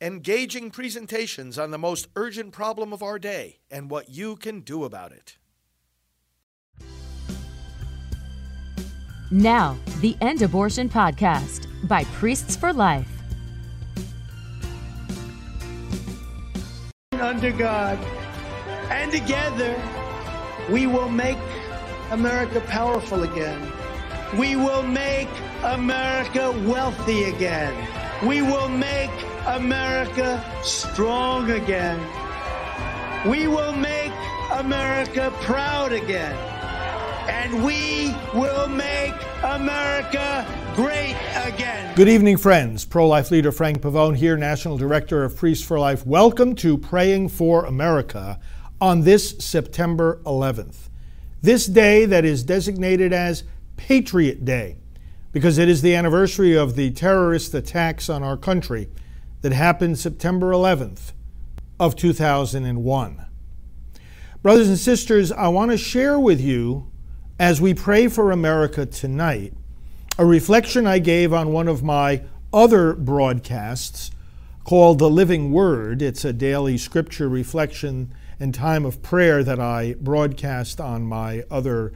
engaging presentations on the most urgent problem of our day and what you can do about it. Now, the End Abortion Podcast by Priests for Life. Under God, and together we will make America powerful again. We will make America wealthy again. We will make America strong again. We will make America proud again. And we will make America great again. Good evening, friends. Pro life leader Frank Pavone here, National Director of Priests for Life. Welcome to Praying for America on this September 11th. This day that is designated as Patriot Day because it is the anniversary of the terrorist attacks on our country that happened September 11th of 2001. Brothers and sisters, I want to share with you as we pray for America tonight a reflection I gave on one of my other broadcasts called The Living Word. It's a daily scripture reflection and time of prayer that I broadcast on my other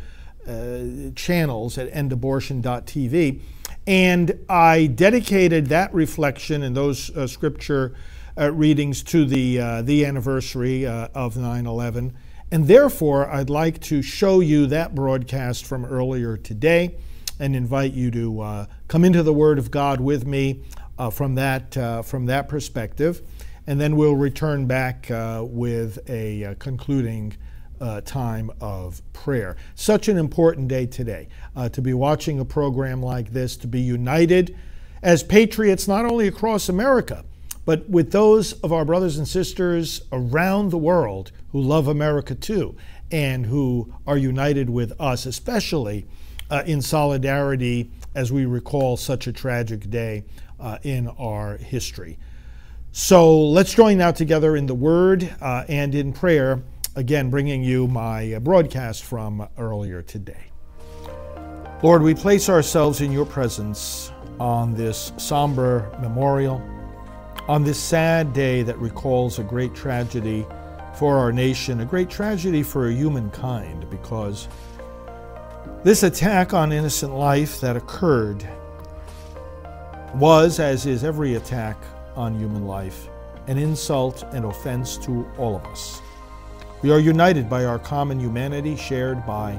uh, channels at endabortion.tv. And I dedicated that reflection and those uh, scripture uh, readings to the, uh, the anniversary uh, of 9 11. And therefore, I'd like to show you that broadcast from earlier today and invite you to uh, come into the Word of God with me from, that, from that perspective and then we'll return back with a concluding uh, time of prayer. Such an important day today uh, to be watching a program like this, to be united as patriots not only across America, but with those of our brothers and sisters around the world who love America too and who are united with us, especially uh, in solidarity as we recall such a tragic day uh, in our history. So let's join now together in the Word uh, and in prayer, again, bringing you my uh, broadcast from earlier today. Lord, we place ourselves in your presence on this somber memorial, on this sad day that recalls a great tragedy for our nation, a great tragedy for humankind, because this attack on innocent life that occurred was, as is every attack on human life, an insult and offense to all of us. We are united by our common humanity, shared by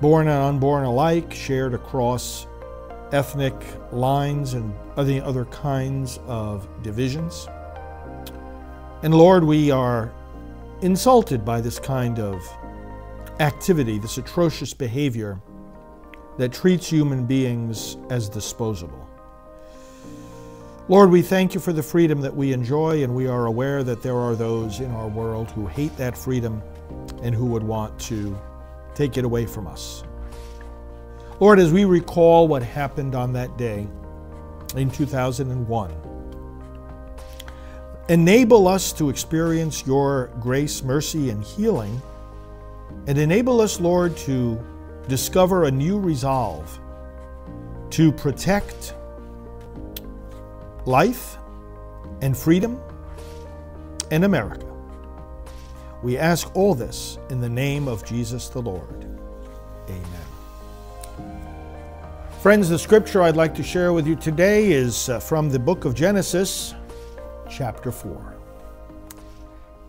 born and unborn alike, shared across ethnic lines and other, kinds of divisions. And Lord, we are insulted by this kind of activity, this atrocious behavior that treats human beings as disposable. Lord, we thank you for the freedom that we enjoy, and we are aware that there are those in our world who hate that freedom and who would want to take it away from us. Lord, as we recall what happened on that day in 2001, enable us to experience your grace, mercy, and healing, and enable us, Lord, to discover a new resolve to protect life and freedom in America. We ask all this in the name of Jesus the Lord. Amen. Friends, the scripture I'd like to share with you today is uh, from the book of Genesis, chapter 4.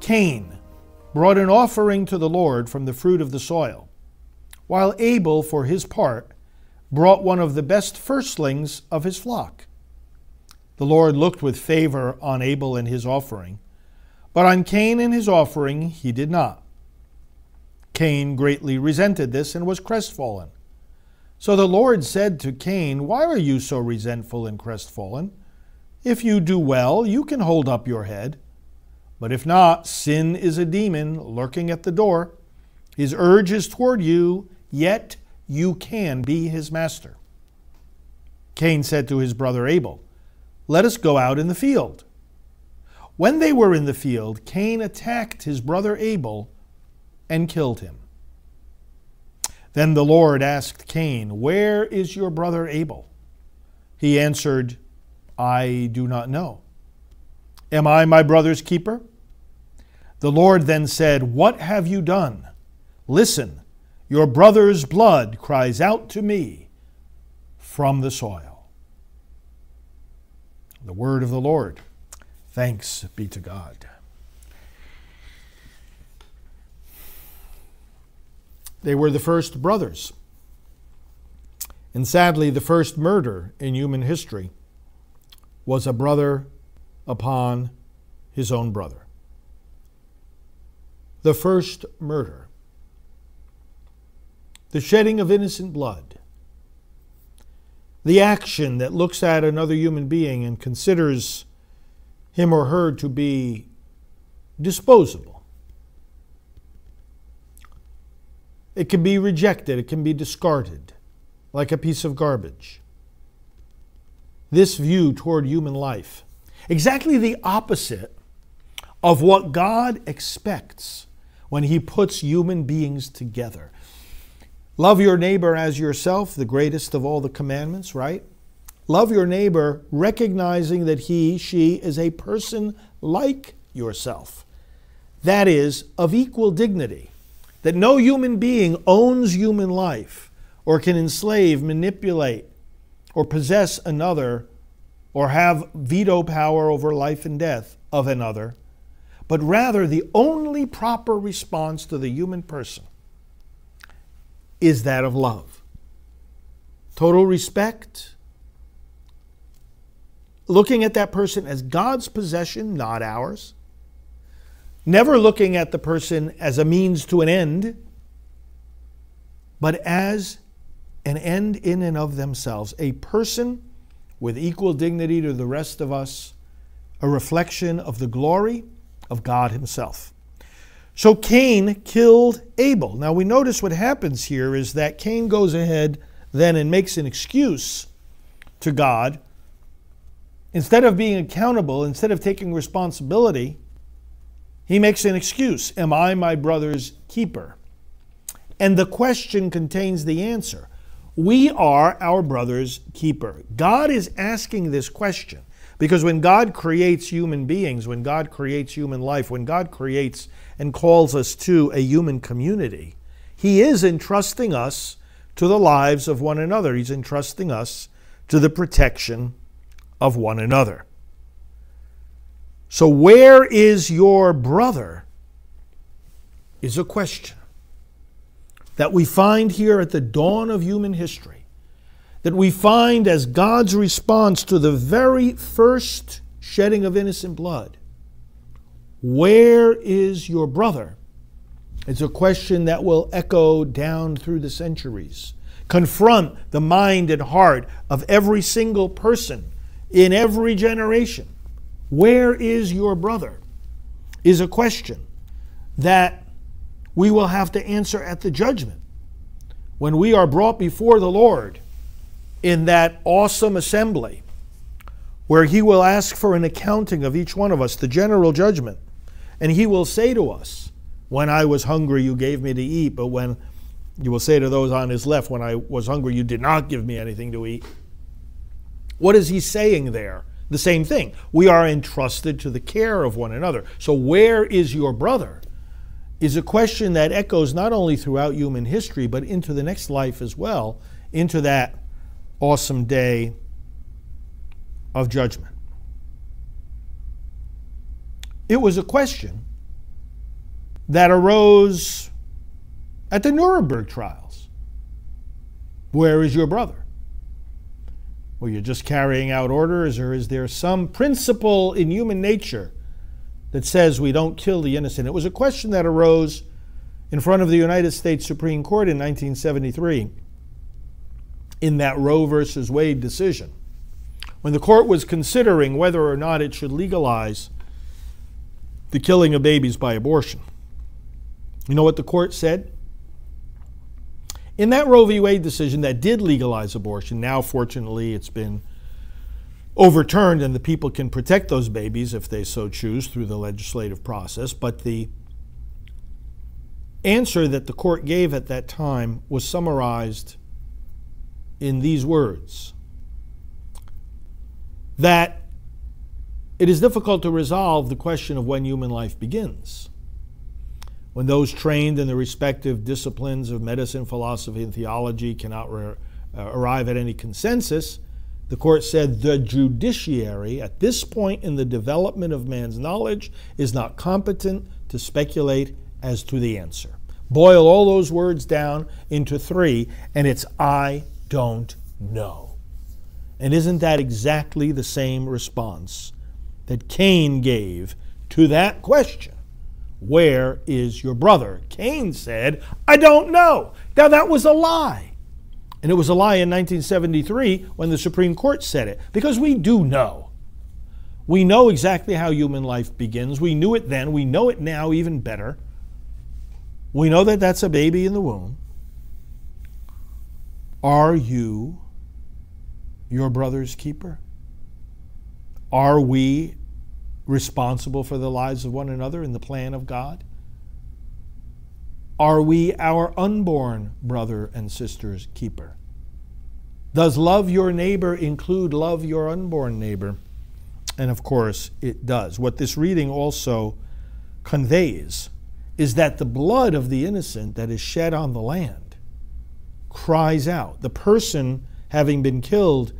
Cain brought an offering to the Lord from the fruit of the soil, while Abel, for his part, brought one of the best firstlings of his flock. The Lord looked with favor on Abel and his offering, but on Cain and his offering he did not. Cain greatly resented this and was crestfallen. So the Lord said to Cain, Why are you so resentful and crestfallen? If you do well, you can hold up your head. But if not, sin is a demon lurking at the door. His urge is toward you, yet you can be his master. Cain said to his brother Abel, let us go out in the field. When they were in the field, Cain attacked his brother Abel and killed him. Then the Lord asked Cain, Where is your brother Abel? He answered, I do not know. Am I my brother's keeper? The Lord then said, What have you done? Listen, your brother's blood cries out to me from the soil. The word of the Lord. Thanks be to God. They were the first brothers. And sadly, the first murder in human history was a brother upon his own brother. The first murder, the shedding of innocent blood, the action that looks at another human being and considers him or her to be disposable. It can be rejected, it can be discarded like a piece of garbage. This view toward human life, exactly the opposite of what God expects when He puts human beings together. Love your neighbor as yourself, the greatest of all the commandments, right? Love your neighbor, recognizing that he, she is a person like yourself. That is, of equal dignity. That no human being owns human life or can enslave, manipulate, or possess another or have veto power over life and death of another, but rather the only proper response to the human person is that of love. Total respect, looking at that person as God's possession, not ours. Never looking at the person as a means to an end, but as an end in and of themselves, a person with equal dignity to the rest of us, a reflection of the glory of God Himself. So Cain killed Abel. Now we notice what happens here is that Cain goes ahead then and makes an excuse to God. Instead of being accountable, instead of taking responsibility, he makes an excuse Am I my brother's keeper? And the question contains the answer we are our brother's keeper. God is asking this question because when God creates human beings, when God creates human life, when God creates and calls us to a human community, He is entrusting us to the lives of one another. He's entrusting us to the protection of one another. So, where is your brother? Is a question that we find here at the dawn of human history, that we find as God's response to the very first shedding of innocent blood. Where is your brother? It's a question that will echo down through the centuries, confront the mind and heart of every single person in every generation. Where is your brother? Is a question that we will have to answer at the judgment. When we are brought before the Lord in that awesome assembly, where He will ask for an accounting of each one of us, the general judgment, and He will say to us, When I was hungry, you gave me to eat, but when you will say to those on His left, When I was hungry, you did not give me anything to eat. What is He saying there? The same thing. We are entrusted to the care of one another. So, where is your brother? is a question that echoes not only throughout human history, but into the next life as well, into that awesome day of judgment. It was a question that arose at the Nuremberg trials. Where is your brother? Well, you're just carrying out orders, or is there some principle in human nature that says we don't kill the innocent. It was a question that arose in front of the United States Supreme Court in 1973 in that Roe versus Wade decision, when the court was considering whether or not it should legalize the killing of babies by abortion. You know what the court said? In that Roe v. Wade decision that did legalize abortion, now fortunately it's been overturned and the people can protect those babies if they so choose through the legislative process. But the answer that the court gave at that time was summarized in these words that it is difficult to resolve the question of when human life begins. When those trained in the respective disciplines of medicine, philosophy, and theology cannot re- uh, arrive at any consensus, the court said the judiciary, at this point in the development of man's knowledge, is not competent to speculate as to the answer. Boil all those words down into three, and it's I don't know. And isn't that exactly the same response that Cain gave to that question? Where is your brother? Cain said, I don't know. Now that was a lie. And it was a lie in 1973 when the Supreme Court said it, because we do know. We know exactly how human life begins. We knew it then. We know it now even better. We know that that's a baby in the womb. Are you your brother's keeper? Are we responsible for the lives of one another in the plan of God? Are we our unborn brother and sister's keeper? Does love your neighbor include love your unborn neighbor? And of course, it does. What this reading also conveys is that the blood of the innocent that is shed on the land cries out. The person having been killed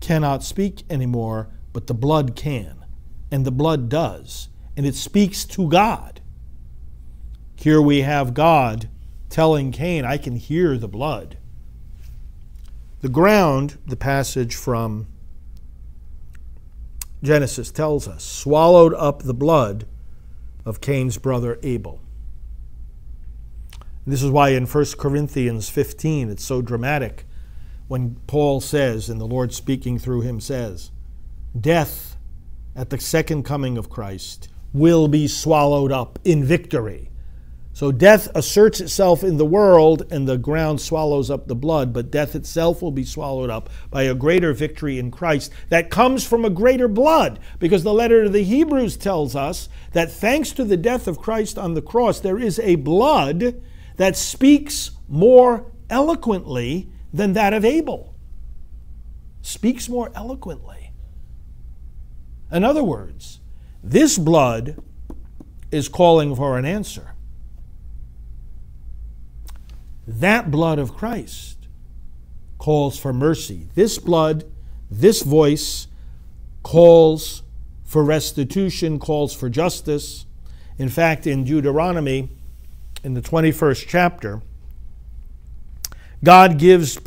cannot speak anymore, but the blood can. And the blood does. And it speaks to God. Here we have God telling Cain, I can hear the blood. The ground, the passage from Genesis tells us, swallowed up the blood of Cain's brother Abel. This is why in 1 Corinthians 15 it's so dramatic when Paul says, and the Lord speaking through him says, Death at the second coming of Christ will be swallowed up in victory. So death asserts itself in the world, and the ground swallows up the blood, but death itself will be swallowed up by a greater victory in Christ that comes from a greater blood. Because the letter to the Hebrews tells us that thanks to the death of Christ on the cross, there is a blood that speaks more eloquently than that of Abel. Speaks more eloquently. In other words, this blood is calling for an answer. That blood of Christ calls for mercy. This blood, this voice calls for restitution, calls for justice. In fact, in Deuteronomy, in the 21st chapter, God gives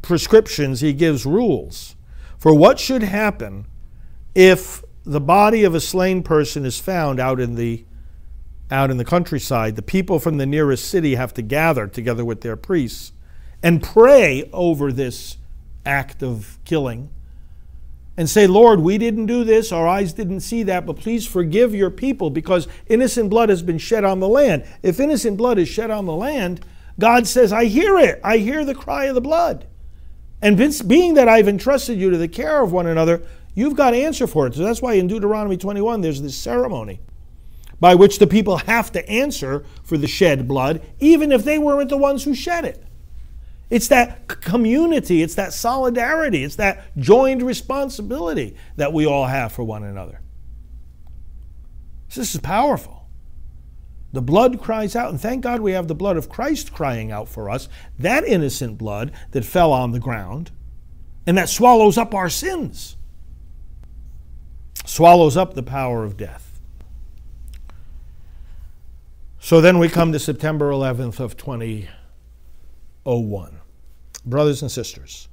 prescriptions, He gives rules for what should happen if the body of a slain person is found out in the out in the countryside, the people from the nearest city have to gather together with their priests and pray over this act of killing and say, Lord, we didn't do this, our eyes didn't see that, but please forgive your people because innocent blood has been shed on the land. If innocent blood is shed on the land, God says, I hear it. I hear the cry of the blood. And being that I've entrusted you to the care of one another, you've got to answer for it. So that's why in Deuteronomy 21, there's this ceremony by which the people have to answer for the shed blood, even if they weren't the ones who shed it. It's that community, it's that solidarity, it's that joined responsibility that we all have for one another. This is powerful. The blood cries out, and thank God we have the blood of Christ crying out for us, that innocent blood that fell on the ground and that swallows up our sins, swallows up the power of death. So then we come to September 11th of 2001. Brothers and sisters,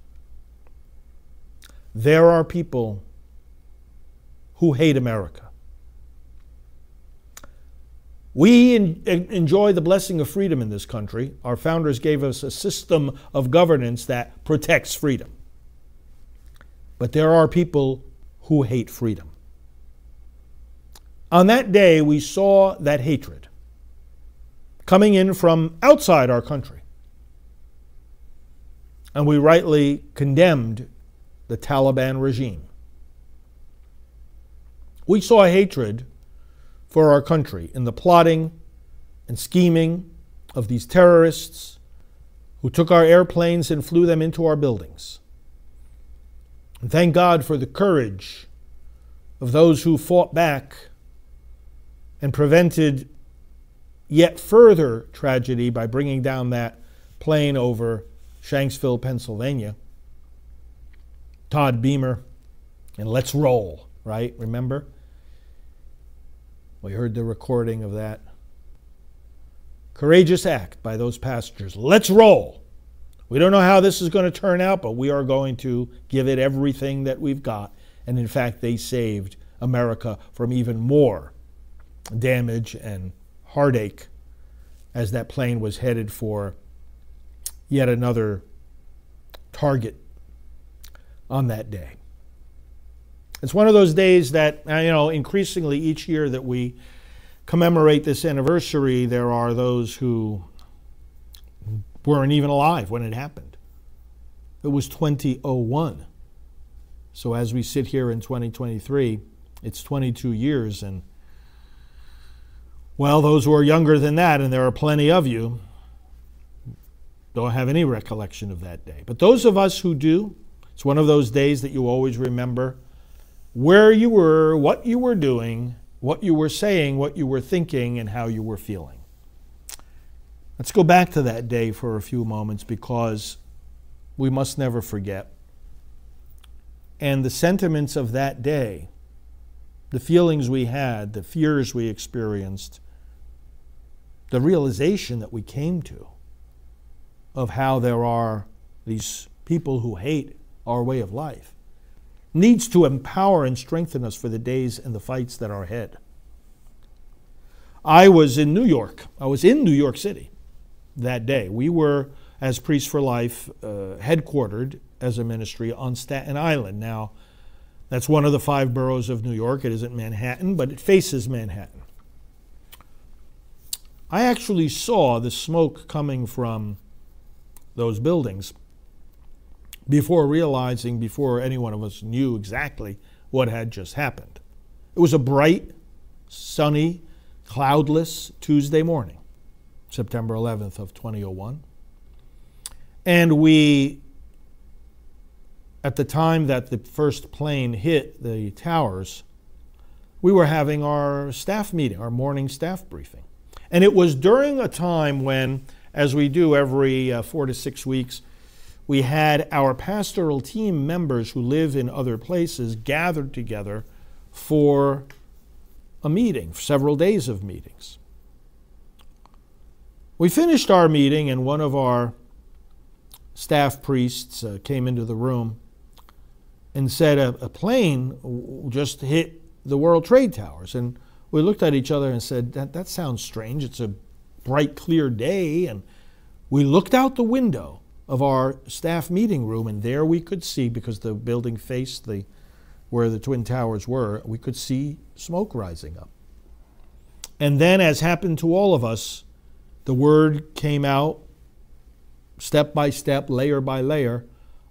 there are people who hate America. We enjoy the blessing of freedom in this country. Our founders gave us a system of governance that protects freedom. But there are people who hate freedom. On that day, we saw that hatred coming in from outside our country. And we rightly condemned the Taliban regime. We saw hatred for our country in the plotting and scheming of these terrorists who took our airplanes and flew them into our buildings. And thank God for the courage of those who fought back and prevented yet further tragedy by bringing down that plane over Shanksville, Pennsylvania. Todd Beamer and Let's Roll, right? Remember? We heard the recording of that. Courageous act by those passengers. Let's roll. We don't know how this is going to turn out, but we are going to give it everything that we've got. And in fact, they saved America from even more damage and heartache as that plane was headed for yet another target on that day. It's one of those days that, uh, you know, increasingly each year that we commemorate this anniversary, there are those who weren't even alive when it happened. It was 2001. So as we sit here in 2023, it's 22 years, and well, those who are younger than that, and there are plenty of you, don't have any recollection of that day. But those of us who do, it's one of those days that you always remember where you were, what you were doing, what you were saying, what you were thinking, and how you were feeling. Let's go back to that day for a few moments because we must never forget. And the sentiments of that day, the feelings we had, the fears we experienced, the realization that we came to of how there are these people who hate our way of life needs to empower and strengthen us for the days and the fights that are ahead. I was in New York. I was in New York City that day. We were, as Priests for Life, uh, headquartered as a ministry on Staten Island. Now, that's one of the five boroughs of New York. It isn't Manhattan, but it faces Manhattan. I actually saw the smoke coming from those buildings before realizing, before any one of us knew exactly what had just happened. It was a bright, sunny, cloudless Tuesday morning, September 11th of 2001. And we, at the time that the first plane hit the towers, we were having our staff meeting, our morning staff briefing. And it was during a time when, as we do every uh, four to six weeks, we had our pastoral team members who live in other places gathered together for a meeting, several days of meetings. We finished our meeting, and one of our staff priests uh, came into the room and said, a, a plane just hit the World Trade Towers. And we looked at each other and said, that, that sounds strange. It's a bright, clear day. And we looked out the window of our staff meeting room, and there we could see, because the building faced the, where the Twin Towers were, we could see smoke rising up. And then, as happened to all of us, the word came out step by step, layer by layer,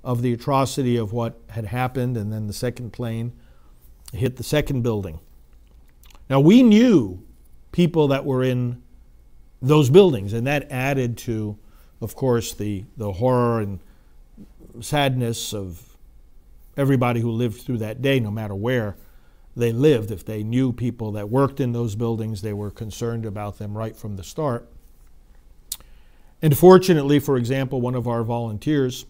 of the atrocity of what had happened, and then the second plane hit the second building. Now, we knew people that were in those buildings, and that added to, of course, the, the horror and sadness of everybody who lived through that day, no matter where they lived. If they knew people that worked in those buildings, they were concerned about them right from the start. And fortunately, for example, one of our volunteers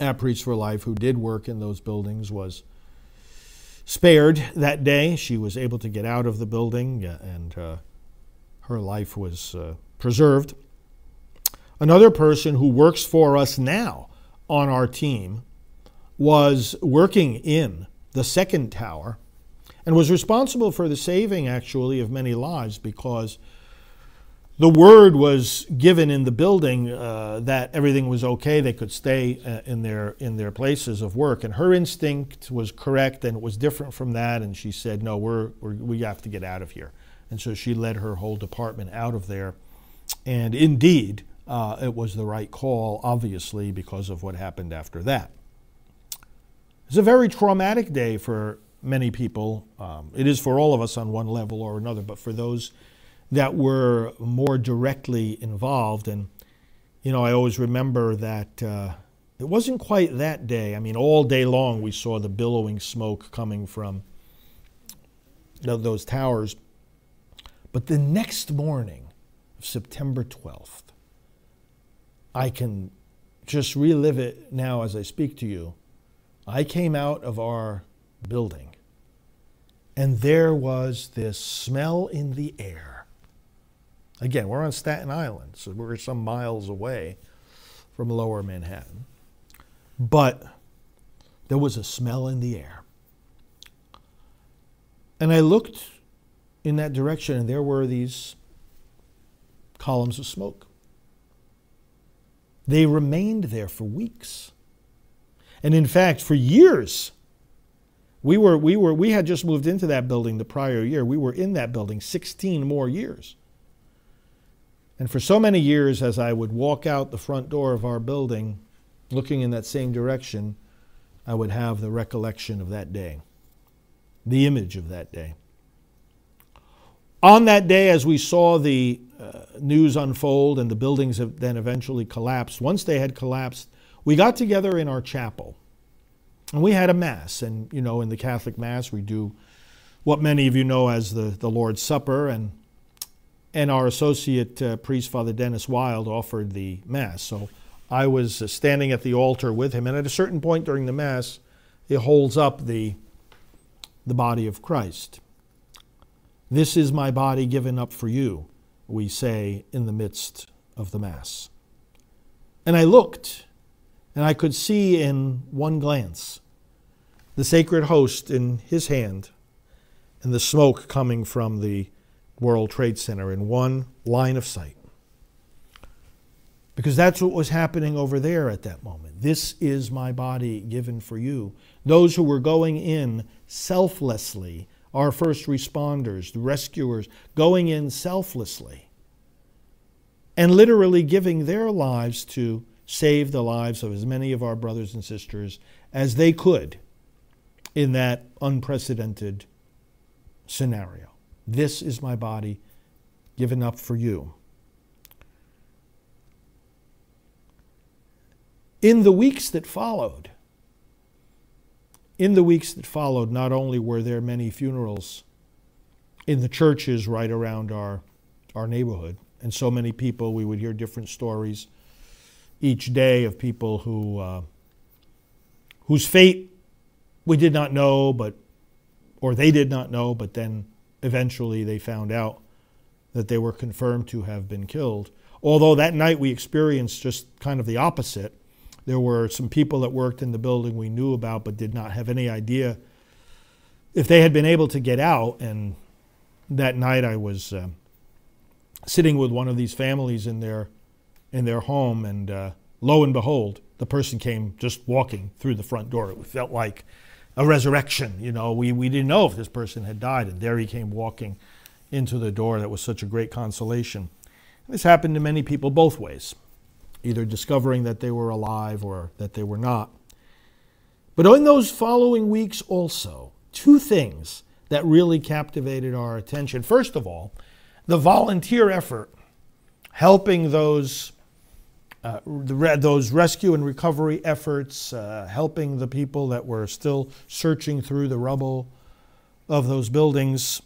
at Priests for Life who did work in those buildings was spared that day. She was able to get out of the building uh, and uh, her life was uh, preserved. Another person who works for us now on our team was working in the second tower and was responsible for the saving, actually, of many lives because the word was given in the building uh, that everything was okay. They could stay uh, in their in their places of work, and her instinct was correct, and it was different from that. And she said, "No, we're, we're we have to get out of here." And so she led her whole department out of there. And indeed, uh, it was the right call, obviously, because of what happened after that. It's a very traumatic day for many people. Um, it is for all of us on one level or another, but for those that were more directly involved. And, you know, I always remember that uh, it wasn't quite that day. I mean, all day long we saw the billowing smoke coming from those towers. But the next morning of September 12th, I can just relive it now as I speak to you. I came out of our building, and there was this smell in the air. Again, we're on Staten Island, so we're some miles away from lower Manhattan. But there was a smell in the air. And I looked in that direction, and there were these columns of smoke. They remained there for weeks. And in fact, for years, we, were, we, were, we had just moved into that building the prior year. We were in that building 16 more years. And for so many years, as I would walk out the front door of our building, looking in that same direction, I would have the recollection of that day, the image of that day. On that day, as we saw the uh, news unfold and the buildings then eventually collapsed, once they had collapsed, we got together in our chapel and we had a mass. And, you know, in the Catholic Mass, we do what many of you know as the, the Lord's Supper. And, and our associate uh, priest, Father Denis Wilde, offered the Mass. So I was uh, standing at the altar with him. And at a certain point during the Mass, he holds up the, the body of Christ. This is my body given up for you, we say in the midst of the Mass. And I looked, and I could see in one glance the sacred host in his hand and the smoke coming from the World Trade Center in one line of sight. Because that's what was happening over there at that moment. This is my body given for you. Those who were going in selflessly our first responders, the rescuers, going in selflessly and literally giving their lives to save the lives of as many of our brothers and sisters as they could in that unprecedented scenario. This is my body given up for you. In the weeks that followed, in the weeks that followed, not only were there many funerals in the churches right around our, our neighborhood, and so many people, we would hear different stories each day of people who, uh, whose fate we did not know, but, or they did not know, but then eventually they found out that they were confirmed to have been killed. Although that night we experienced just kind of the opposite there were some people that worked in the building we knew about but did not have any idea if they had been able to get out. And that night I was uh, sitting with one of these families in their, in their home, and uh, lo and behold, the person came just walking through the front door. It felt like a resurrection. You know, we, we didn't know if this person had died, and there he came walking into the door. That was such a great consolation. This happened to many people both ways either discovering that they were alive or that they were not. But in those following weeks, also, two things that really captivated our attention. First of all, the volunteer effort helping those. Uh, the, those rescue and recovery efforts, uh, helping the people that were still searching through the rubble of those buildings,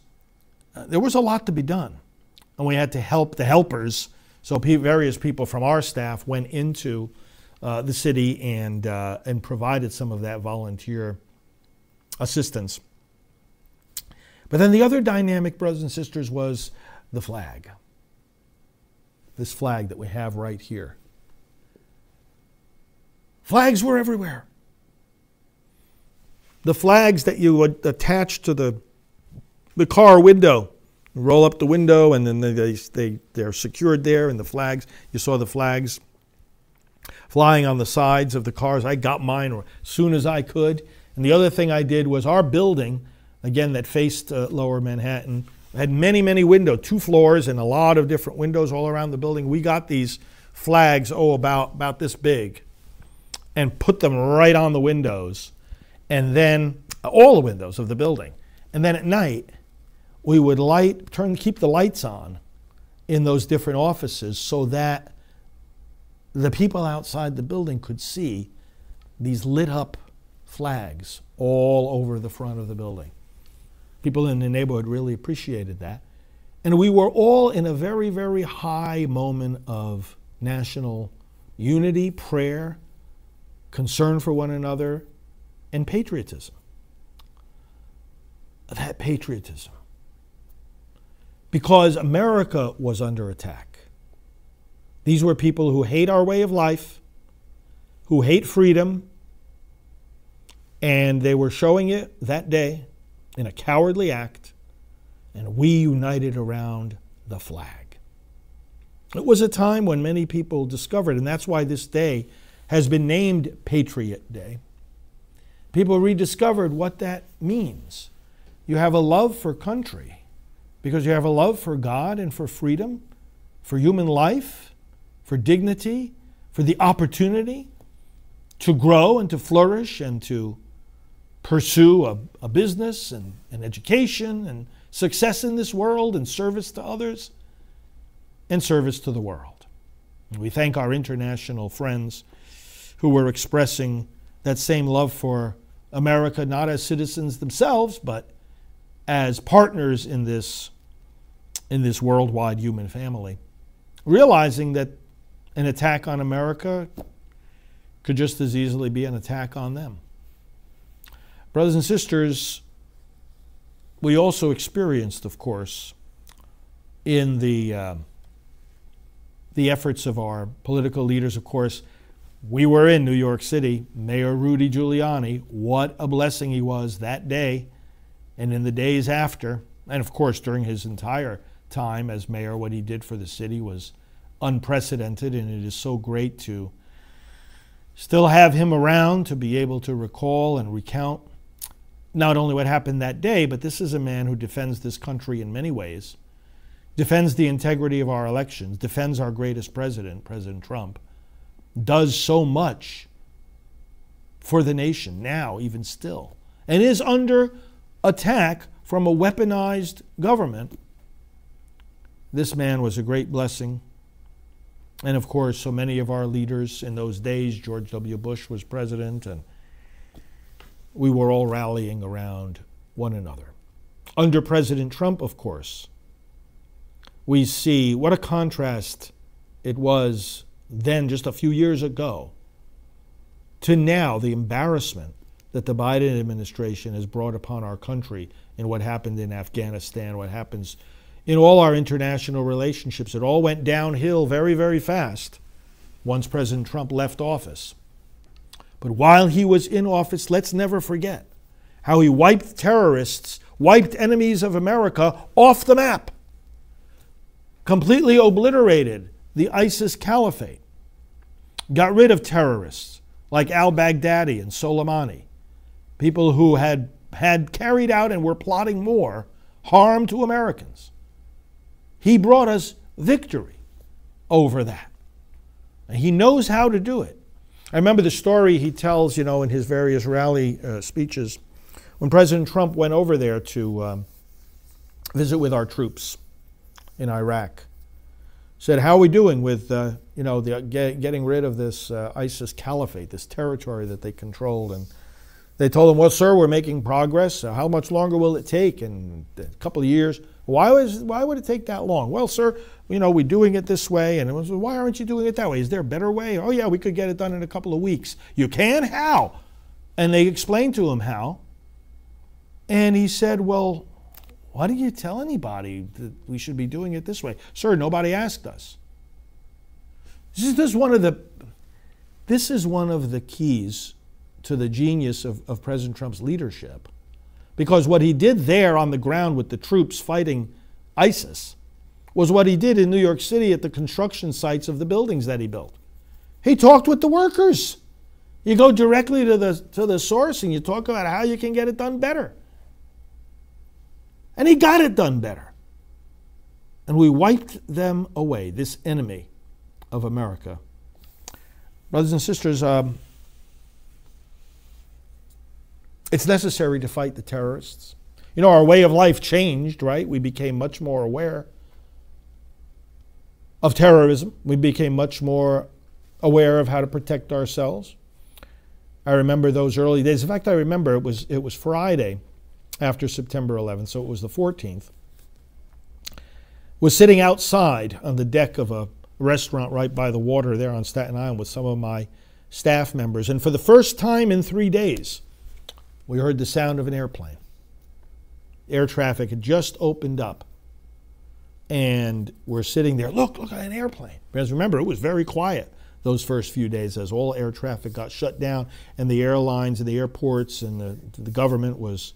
uh, there was a lot to be done. And we had to help the helpers so various people from our staff went into uh, the city and, uh, and provided some of that volunteer assistance. But then the other dynamic, brothers and sisters, was the flag. This flag that we have right here. Flags were everywhere. The flags that you would attach to the, the car window roll up the window, and then they, they, they're secured there, and the flags, you saw the flags flying on the sides of the cars. I got mine as soon as I could. And the other thing I did was our building, again, that faced uh, lower Manhattan, had many, many windows, two floors, and a lot of different windows all around the building. We got these flags, oh, about, about this big, and put them right on the windows, and then all the windows of the building. And then at night, we would light, turn, keep the lights on in those different offices so that the people outside the building could see these lit up flags all over the front of the building. People in the neighborhood really appreciated that. And we were all in a very, very high moment of national unity, prayer, concern for one another, and patriotism. That patriotism. Because America was under attack. These were people who hate our way of life, who hate freedom, and they were showing it that day in a cowardly act, and we united around the flag. It was a time when many people discovered, and that's why this day has been named Patriot Day. People rediscovered what that means. You have a love for country because you have a love for God and for freedom, for human life, for dignity, for the opportunity to grow and to flourish and to pursue a, a business and an education and success in this world and service to others and service to the world. And we thank our international friends who were expressing that same love for America, not as citizens themselves, but as partners in this, in this worldwide human family, realizing that an attack on America could just as easily be an attack on them. Brothers and sisters, we also experienced, of course, in the, uh, the efforts of our political leaders, of course, we were in New York City. Mayor Rudy Giuliani, what a blessing he was that day and in the days after. And of course, during his entire time as mayor, what he did for the city was unprecedented, and it is so great to still have him around to be able to recall and recount not only what happened that day, but this is a man who defends this country in many ways, defends the integrity of our elections, defends our greatest president, President Trump does so much for the nation now, even still, and is under attack from a weaponized government. This man was a great blessing. And of course, so many of our leaders in those days, George W. Bush was president, and we were all rallying around one another. Under President Trump, of course, we see what a contrast it was then just a few years ago to now the embarrassment that the Biden administration has brought upon our country in what happened in Afghanistan, what happens in all our international relationships. It all went downhill very, very fast once President Trump left office. But while he was in office, let's never forget how he wiped terrorists, wiped enemies of America off the map, completely obliterated the ISIS caliphate, got rid of terrorists like al Baghdadi and Soleimani, people who had, had carried out and were plotting more harm to Americans. He brought us victory over that. And he knows how to do it. I remember the story he tells, you know, in his various rally uh, speeches when President Trump went over there to um, visit with our troops in Iraq said, "How are we doing with uh, you know the, get, getting rid of this uh, ISIS caliphate, this territory that they controlled?" And they told him, "Well, sir, we're making progress. How much longer will it take? In a couple of years? Why was why would it take that long? Well, sir, you know we're doing it this way, and it was, why aren't you doing it that way? Is there a better way? Oh yeah, we could get it done in a couple of weeks. You can? How?" And they explained to him how. And he said, "Well." Why do you tell anybody that we should be doing it this way? Sir, nobody asked us. This is one of the this is one of the keys to the genius of, of President Trump's leadership. Because what he did there on the ground with the troops fighting ISIS was what he did in New York City at the construction sites of the buildings that he built. He talked with the workers. You go directly to the, to the source and you talk about how you can get it done better. And he got it done better. And we wiped them away, this enemy of America. Brothers and sisters, um, it's necessary to fight the terrorists. You know, our way of life changed, right? We became much more aware of terrorism. We became much more aware of how to protect ourselves. I remember those early days. In fact, I remember it was it was Friday after September 11th, so it was the 14th, was sitting outside on the deck of a restaurant right by the water there on Staten Island with some of my staff members. And for the first time in three days, we heard the sound of an airplane. Air traffic had just opened up. And we're sitting there, look, look at an airplane. Because remember, it was very quiet those first few days as all air traffic got shut down and the airlines and the airports and the, the government was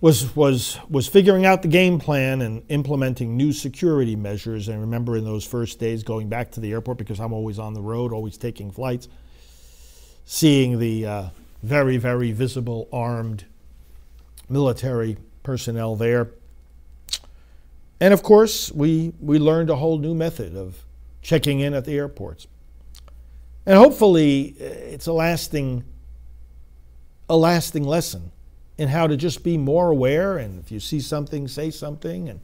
was was was figuring out the game plan and implementing new security measures. And I remember in those first days going back to the airport because I'm always on the road, always taking flights, seeing the uh, very very visible armed military personnel there. And of course, we we learned a whole new method of checking in at the airports. And hopefully, uh, it's a lasting a lasting lesson in how to just be more aware and if you see something, say something. And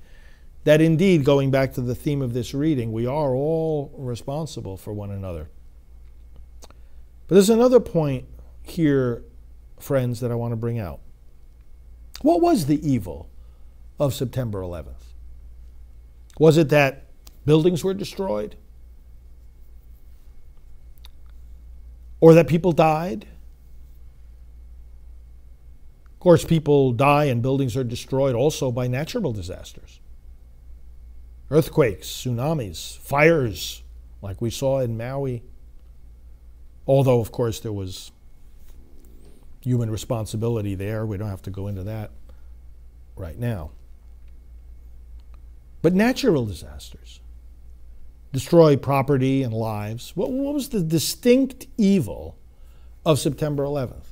that indeed, going back to the theme of this reading, we are all responsible for one another. But there's another point here, friends, that I want to bring out. What was the evil of September 11th? Was it that buildings were destroyed? Or that people died? Of course, people die and buildings are destroyed also by natural disasters earthquakes, tsunamis, fires, like we saw in Maui. Although, of course, there was human responsibility there. We don't have to go into that right now. But natural disasters destroy property and lives. What, what was the distinct evil of September 11th?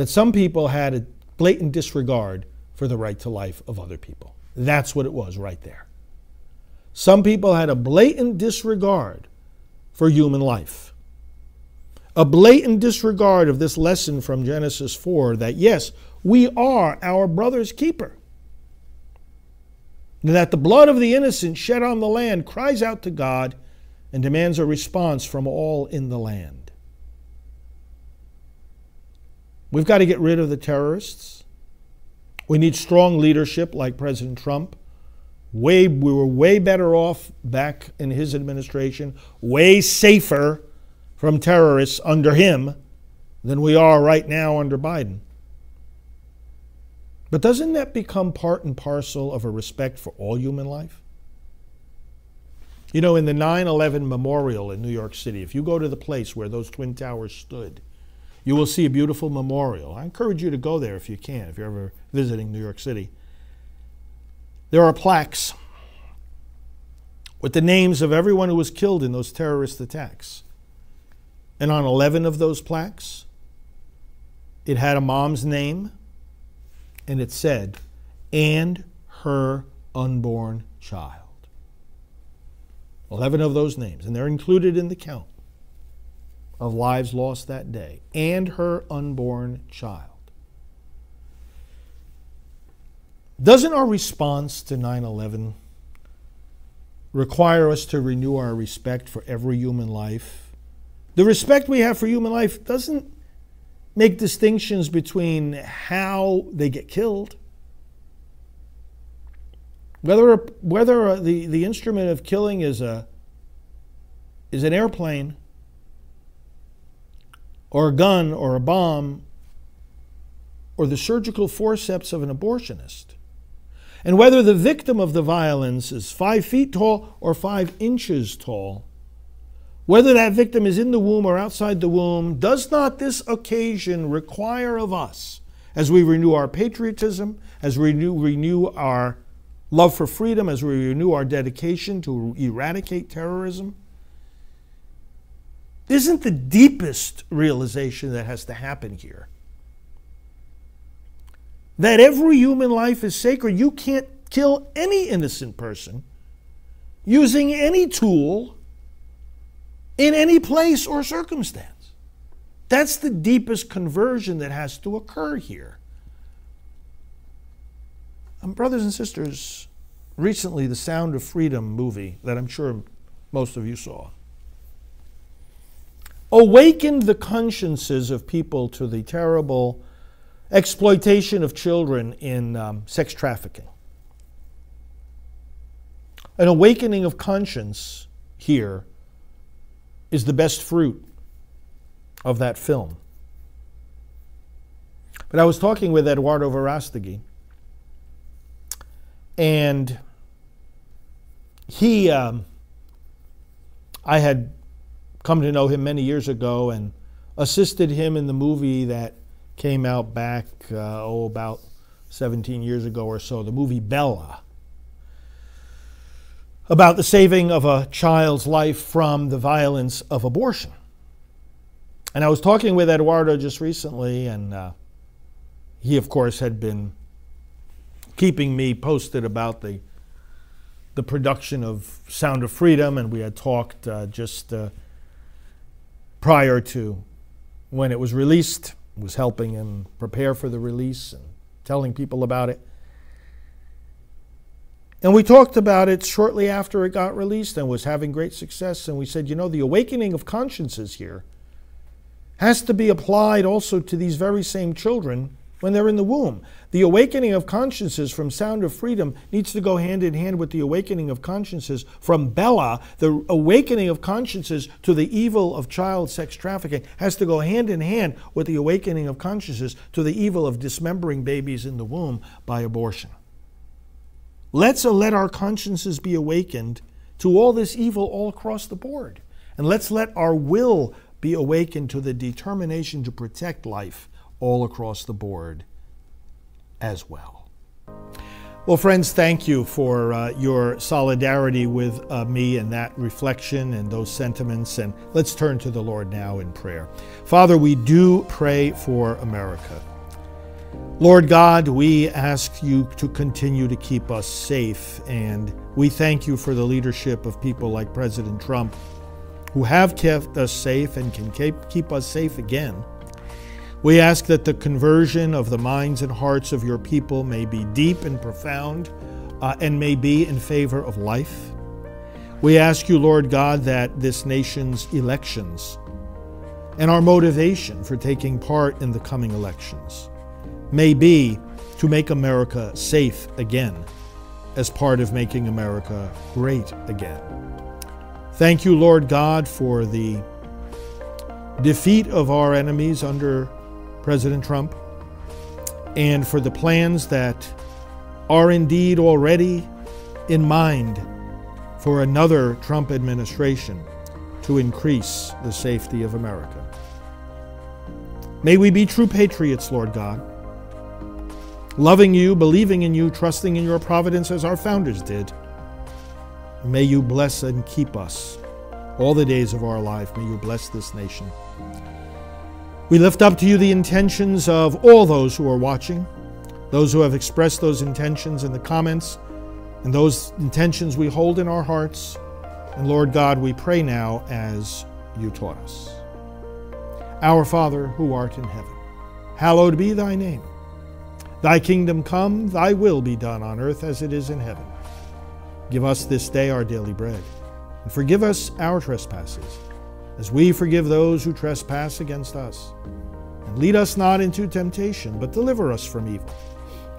that some people had a blatant disregard for the right to life of other people. That's what it was right there. Some people had a blatant disregard for human life. A blatant disregard of this lesson from Genesis 4 that, yes, we are our brother's keeper. And that the blood of the innocent shed on the land cries out to God and demands a response from all in the land. We've got to get rid of the terrorists. We need strong leadership like President Trump. Way, we were way better off back in his administration, way safer from terrorists under him than we are right now under Biden. But doesn't that become part and parcel of a respect for all human life? You know, in the 9 11 memorial in New York City, if you go to the place where those Twin Towers stood, you will see a beautiful memorial. I encourage you to go there if you can, if you're ever visiting New York City. There are plaques with the names of everyone who was killed in those terrorist attacks. And on 11 of those plaques, it had a mom's name and it said, and her unborn child. 11 of those names, and they're included in the count of lives lost that day and her unborn child. Doesn't our response to 9 11 require us to renew our respect for every human life? The respect we have for human life doesn't make distinctions between how they get killed. Whether, whether the, the instrument of killing is, a, is an airplane or a gun or a bomb or the surgical forceps of an abortionist. And whether the victim of the violence is five feet tall or five inches tall, whether that victim is in the womb or outside the womb, does not this occasion require of us, as we renew our patriotism, as we renew, renew our love for freedom, as we renew our dedication to eradicate terrorism, isn't the deepest realization that has to happen here. That every human life is sacred. You can't kill any innocent person using any tool in any place or circumstance. That's the deepest conversion that has to occur here. Um, brothers and sisters, recently the Sound of Freedom movie that I'm sure most of you saw awakened the consciences of people to the terrible exploitation of children in um, sex trafficking. An awakening of conscience here is the best fruit of that film. But I was talking with Eduardo Verastegui, and he, um, I had come to know him many years ago and assisted him in the movie that came out back, uh, oh, about 17 years ago or so, the movie Bella, about the saving of a child's life from the violence of abortion. And I was talking with Eduardo just recently, and uh, he, of course, had been keeping me posted about the the production of Sound of Freedom, and we had talked uh, just uh, prior to when it was released. Was helping him prepare for the release and telling people about it. And we talked about it shortly after it got released and was having great success. And we said, you know, the awakening of consciences here has to be applied also to these very same children when they're in the womb. The awakening of consciences from Sound of Freedom needs to go hand in hand with the awakening of consciences from Bella. The awakening of consciences to the evil of child sex trafficking has to go hand in hand with the awakening of consciences to the evil of dismembering babies in the womb by abortion. Let's let our consciences be awakened to all this evil all across the board. And let's let our will be awakened to the determination to protect life all across the board as well. Well, friends, thank you for uh, your solidarity with uh, me and that reflection and those sentiments. And let's turn to the Lord now in prayer. Father, we do pray for America. Lord God, we ask you to continue to keep us safe. And we thank you for the leadership of people like President Trump who have kept us safe and can keep, us safe again. We ask that the conversion of the minds and hearts of your people may be deep and profound uh, and may be in favor of life. We ask you, Lord God, that this nation's elections and our motivation for taking part in the coming elections may be to make America safe again as part of making America great again. Thank you, Lord God, for the defeat of our enemies under President Trump, and for the plans that are indeed already in mind for another Trump administration to increase the safety of America. May we be true patriots, Lord God, loving you, believing in you, trusting in your providence as our founders did. May you bless and keep us all the days of our life. May you bless this nation. We lift up to you the intentions of all those who are watching, those who have expressed those intentions in the comments, and those intentions we hold in our hearts. And Lord God, we pray now as you taught us. Our Father, who art in heaven, hallowed be thy name. Thy kingdom come, thy will be done on earth as it is in heaven. Give us this day our daily bread, and forgive us our trespasses as we forgive those who trespass against us. And lead us not into temptation, but deliver us from evil.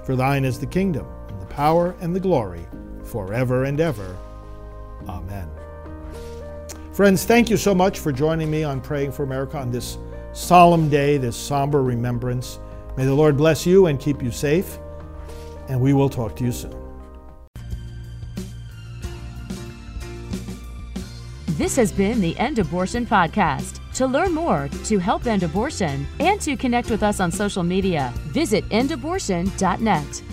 For thine is the kingdom, and the power, and the glory, forever and ever. Amen. Friends, thank you so much for joining me on Praying for America on this solemn day, this somber remembrance. May the Lord bless you and keep you safe, and we will talk to you soon. This has been the End Abortion Podcast. To learn more, to help end abortion, and to connect with us on social media, visit endabortion.net.